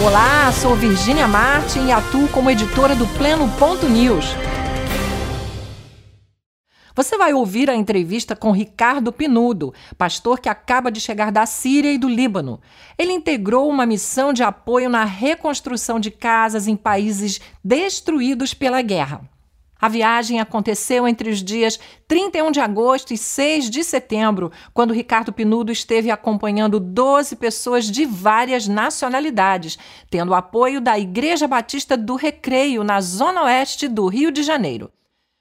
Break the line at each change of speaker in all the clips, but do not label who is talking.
Olá, sou Virgínia Martin e atuo como editora do Pleno Ponto News. Você vai ouvir a entrevista com Ricardo Pinudo, pastor que acaba de chegar da Síria e do Líbano. Ele integrou uma missão de apoio na reconstrução de casas em países destruídos pela guerra. A viagem aconteceu entre os dias 31 de agosto e 6 de setembro, quando Ricardo Pinudo esteve acompanhando 12 pessoas de várias nacionalidades, tendo apoio da Igreja Batista do Recreio, na zona oeste do Rio de Janeiro.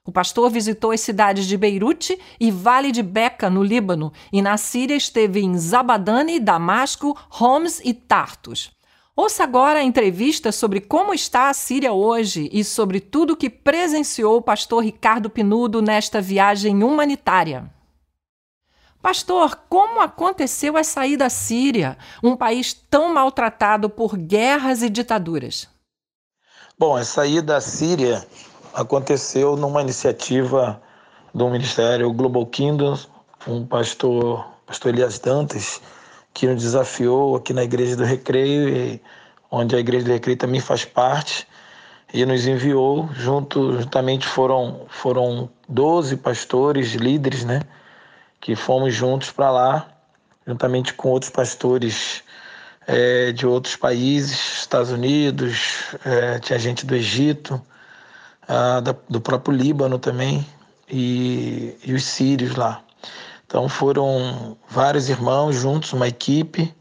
O pastor visitou as cidades de Beirute e Vale de Beca, no Líbano, e na Síria esteve em Zabadane, Damasco, Homs e Tartus. Ouça agora a entrevista sobre como está a Síria hoje e sobre tudo que presenciou o pastor Ricardo Pinudo nesta viagem humanitária. Pastor, como aconteceu a saída da Síria, um país tão maltratado por guerras e ditaduras?
Bom, a saída da Síria aconteceu numa iniciativa do Ministério Global Kingdoms, um pastor, pastor Elias Dantas, que nos desafiou aqui na Igreja do Recreio, onde a Igreja do Recreio também faz parte, e nos enviou, junto, juntamente foram, foram 12 pastores, líderes, né, que fomos juntos para lá, juntamente com outros pastores é, de outros países, Estados Unidos, é, tinha gente do Egito, a, da, do próprio Líbano também, e, e os sírios lá. Então foram vários irmãos juntos, uma equipe,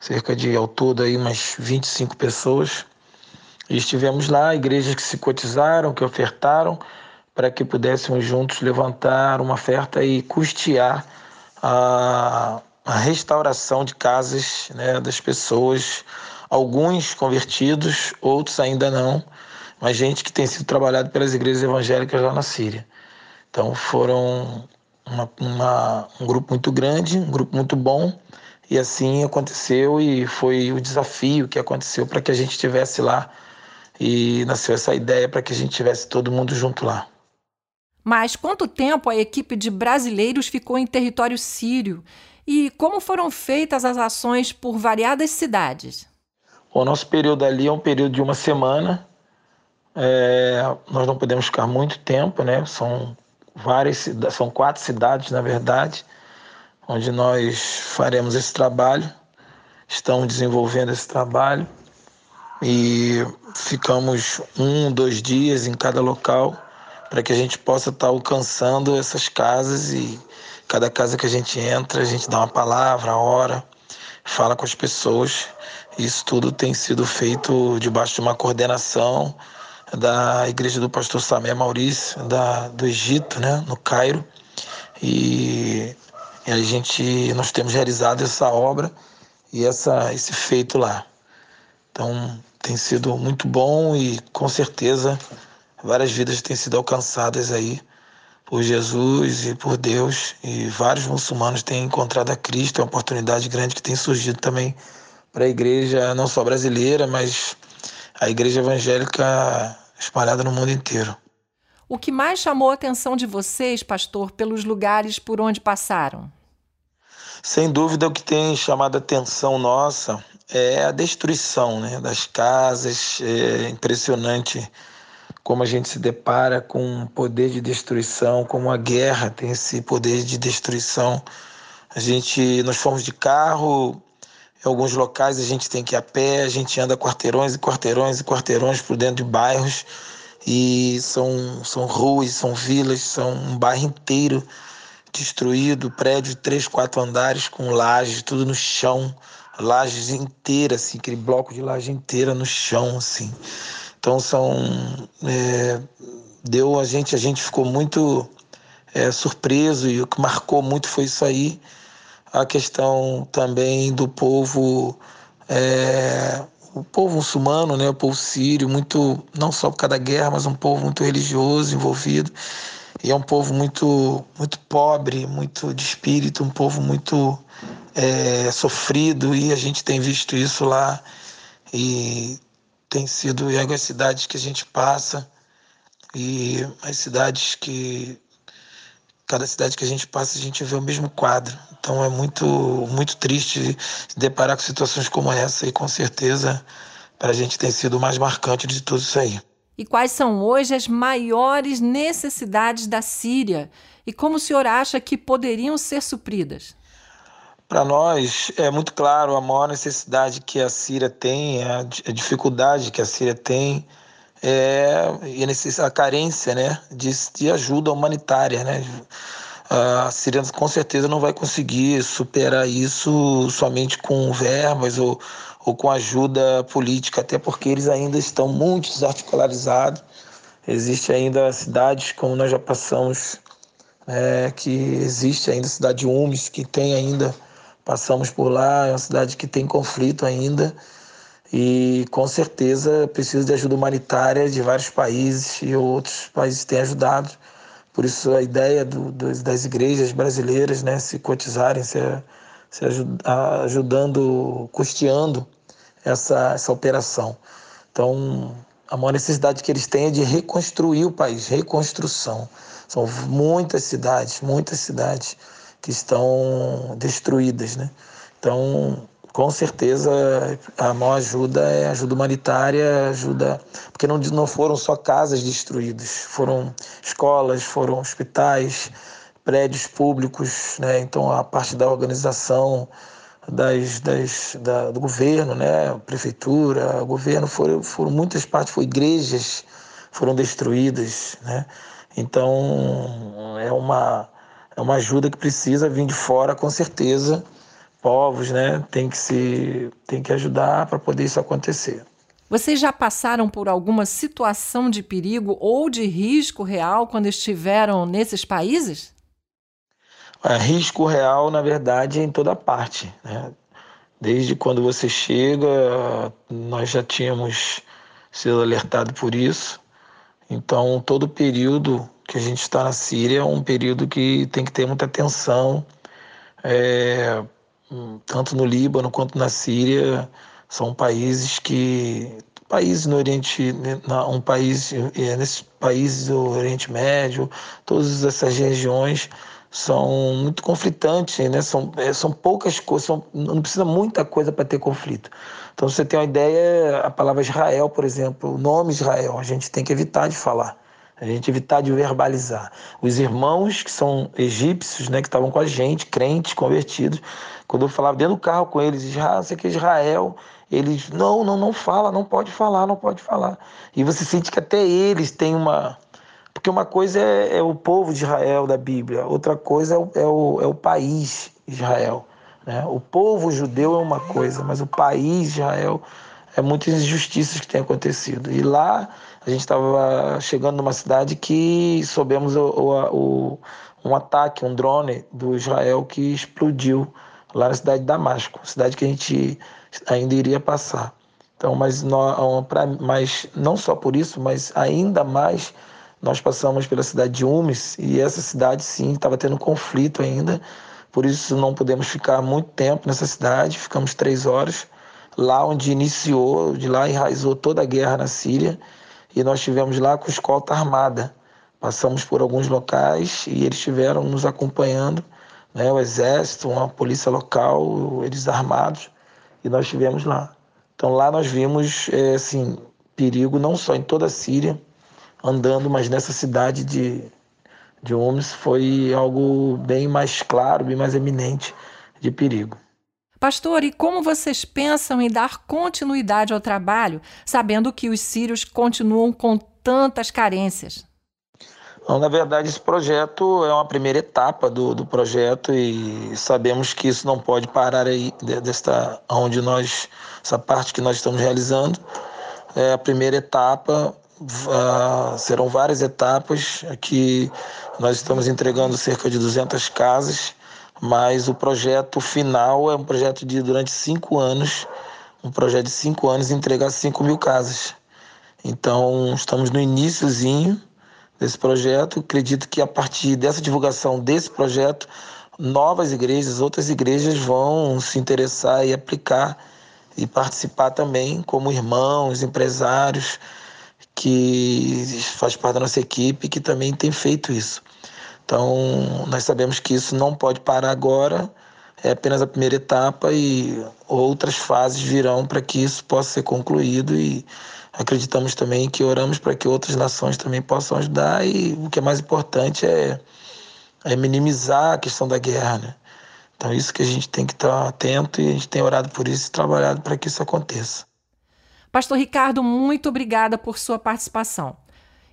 cerca de ao todo aí umas 25 pessoas. E estivemos lá, igrejas que se cotizaram, que ofertaram, para que pudéssemos juntos levantar uma oferta e custear a, a restauração de casas né, das pessoas, alguns convertidos, outros ainda não, mas gente que tem sido trabalhado pelas igrejas evangélicas lá na Síria. Então foram uma, uma, um grupo muito grande, um grupo muito bom, e assim aconteceu e foi o desafio que aconteceu para que a gente estivesse lá e nasceu essa ideia para que a gente tivesse todo mundo junto lá.
Mas quanto tempo a equipe de brasileiros ficou em território sírio e como foram feitas as ações por variadas cidades?
O nosso período ali é um período de uma semana. É, nós não podemos ficar muito tempo, né? São várias são quatro cidades, na verdade, onde nós faremos esse trabalho. Estamos desenvolvendo esse trabalho e ficamos um, dois dias em cada local para que a gente possa estar alcançando essas casas e cada casa que a gente entra, a gente dá uma palavra, a hora, fala com as pessoas. Isso tudo tem sido feito debaixo de uma coordenação da igreja do pastor Samé Maurício, da, do Egito, né, no Cairo. E, e, a gente, nós temos realizado essa obra e essa, esse feito lá. Então, tem sido muito bom e, com certeza, várias vidas têm sido alcançadas aí por Jesus e por Deus. E vários muçulmanos têm encontrado a Cristo. É uma oportunidade grande que tem surgido também para a igreja, não só brasileira, mas a igreja evangélica espalhada no mundo inteiro.
O que mais chamou a atenção de vocês, pastor, pelos lugares por onde passaram?
Sem dúvida, o que tem chamado a atenção nossa é a destruição né, das casas. É impressionante como a gente se depara com um poder de destruição, como a guerra tem esse poder de destruição. A gente, nós fomos de carro, em alguns locais a gente tem que ir a pé, a gente anda quarteirões e quarteirões e quarteirões por dentro de bairros. E são, são ruas, são vilas, são um bairro inteiro destruído, prédio de três, quatro andares com lajes, tudo no chão, lajes inteiras, assim, aquele bloco de laje inteira no chão, assim. Então são é, deu a gente, a gente ficou muito é, surpreso e o que marcou muito foi isso aí a questão também do povo, é, o povo muçulmano, né, o povo sírio, muito, não só por causa da guerra, mas um povo muito religioso envolvido. E é um povo muito, muito pobre, muito de espírito, um povo muito é, sofrido, e a gente tem visto isso lá. E tem sido e as cidades que a gente passa, e as cidades que cada cidade que a gente passa a gente vê o mesmo quadro. Então é muito muito triste se deparar com situações como essa e com certeza para a gente tem sido o mais marcante de tudo isso aí.
E quais são hoje as maiores necessidades da Síria? E como o senhor acha que poderiam ser supridas?
Para nós é muito claro a maior necessidade que a Síria tem, a, dificuldade que a Síria tem é, e a, a carência né, de, de ajuda humanitária. Né? A Síria com certeza não vai conseguir superar isso somente com verbas ou, ou com ajuda política, até porque eles ainda estão muito desarticularizados. Existe ainda cidades, como nós já passamos, é, que existe ainda a cidade de Umes, que tem ainda Passamos por lá, é uma cidade que tem conflito ainda e com certeza precisa de ajuda humanitária de vários países e outros países têm ajudado. Por isso a ideia do, das igrejas brasileiras né, se cotizarem, se, se ajudando, custeando essa, essa operação. Então, a maior necessidade que eles têm é de reconstruir o país, reconstrução. São muitas cidades, muitas cidades que estão destruídas, né? Então, com certeza, a maior ajuda é ajuda humanitária, ajuda porque não, não foram só casas destruídas, foram escolas, foram hospitais, prédios públicos, né? Então, a parte da organização das, das, da, do governo, né? prefeitura, governo, foram, foram muitas partes, foram igrejas foram destruídas, né? Então, é uma é uma ajuda que precisa vir de fora, com certeza. Povos, né, tem que se tem que ajudar para poder isso acontecer.
Vocês já passaram por alguma situação de perigo ou de risco real quando estiveram nesses países?
É, risco real, na verdade, é em toda parte. Né? Desde quando você chega, nós já tínhamos sido alertado por isso. Então, todo período que a gente está na Síria é um período que tem que ter muita atenção, é, tanto no Líbano quanto na Síria, são países que países no Oriente, um país é, nesses países do Oriente Médio, todas essas regiões são muito conflitantes, né? São, é, são poucas coisas, não precisa muita coisa para ter conflito. Então, você tem uma ideia, a palavra Israel, por exemplo, o nome Israel, a gente tem que evitar de falar a gente evitar de verbalizar. Os irmãos que são egípcios, né, que estavam com a gente, crentes, convertidos, quando eu falava dentro do carro com eles, Israel, você que é Israel, eles, não, não, não fala, não pode falar, não pode falar. E você sente que até eles têm uma. Porque uma coisa é, é o povo de Israel da Bíblia, outra coisa é o, é o, é o país Israel. Né? O povo judeu é uma coisa, mas o país Israel é muitas injustiças que têm acontecido. E lá a gente estava chegando numa cidade que soubemos o, o, o, um ataque, um drone do Israel que explodiu lá na cidade de Damasco, cidade que a gente ainda iria passar. Então, mas, não, pra, mas não só por isso, mas ainda mais nós passamos pela cidade de Umes e essa cidade sim estava tendo conflito ainda, por isso não podemos ficar muito tempo nessa cidade, ficamos três horas lá onde iniciou, de lá enraizou toda a guerra na Síria e nós estivemos lá com escolta armada. Passamos por alguns locais e eles estiveram nos acompanhando, né, o exército, uma polícia local, eles armados, e nós estivemos lá. Então lá nós vimos é, assim, perigo não só em toda a Síria, andando, mas nessa cidade de, de Homs foi algo bem mais claro, bem mais eminente de perigo.
Pastor, e como vocês pensam em dar continuidade ao trabalho, sabendo que os sírios continuam com tantas carências?
Não, na verdade, esse projeto é uma primeira etapa do, do projeto e sabemos que isso não pode parar aí desta onde nós essa parte que nós estamos realizando. É a primeira etapa, uh, serão várias etapas. Aqui nós estamos entregando cerca de 200 casas mas o projeto final é um projeto de durante cinco anos, um projeto de cinco anos entregar 5 mil casas. Então estamos no iníciozinho desse projeto. Acredito que a partir dessa divulgação desse projeto, novas igrejas, outras igrejas vão se interessar e aplicar e participar também como irmãos, empresários que faz parte da nossa equipe que também tem feito isso. Então, nós sabemos que isso não pode parar agora, é apenas a primeira etapa e outras fases virão para que isso possa ser concluído e acreditamos também que oramos para que outras nações também possam ajudar e o que é mais importante é, é minimizar a questão da guerra, né? Então isso que a gente tem que estar atento e a gente tem orado por isso e trabalhado para que isso aconteça.
Pastor Ricardo, muito obrigada por sua participação.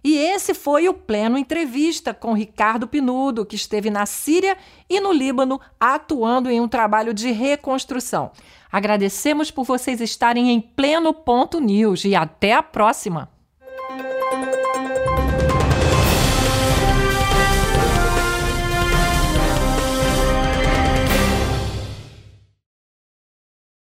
E esse foi o Pleno Entrevista com Ricardo Pinudo, que esteve na Síria e no Líbano atuando em um trabalho de reconstrução. Agradecemos por vocês estarem em pleno ponto news e até a próxima!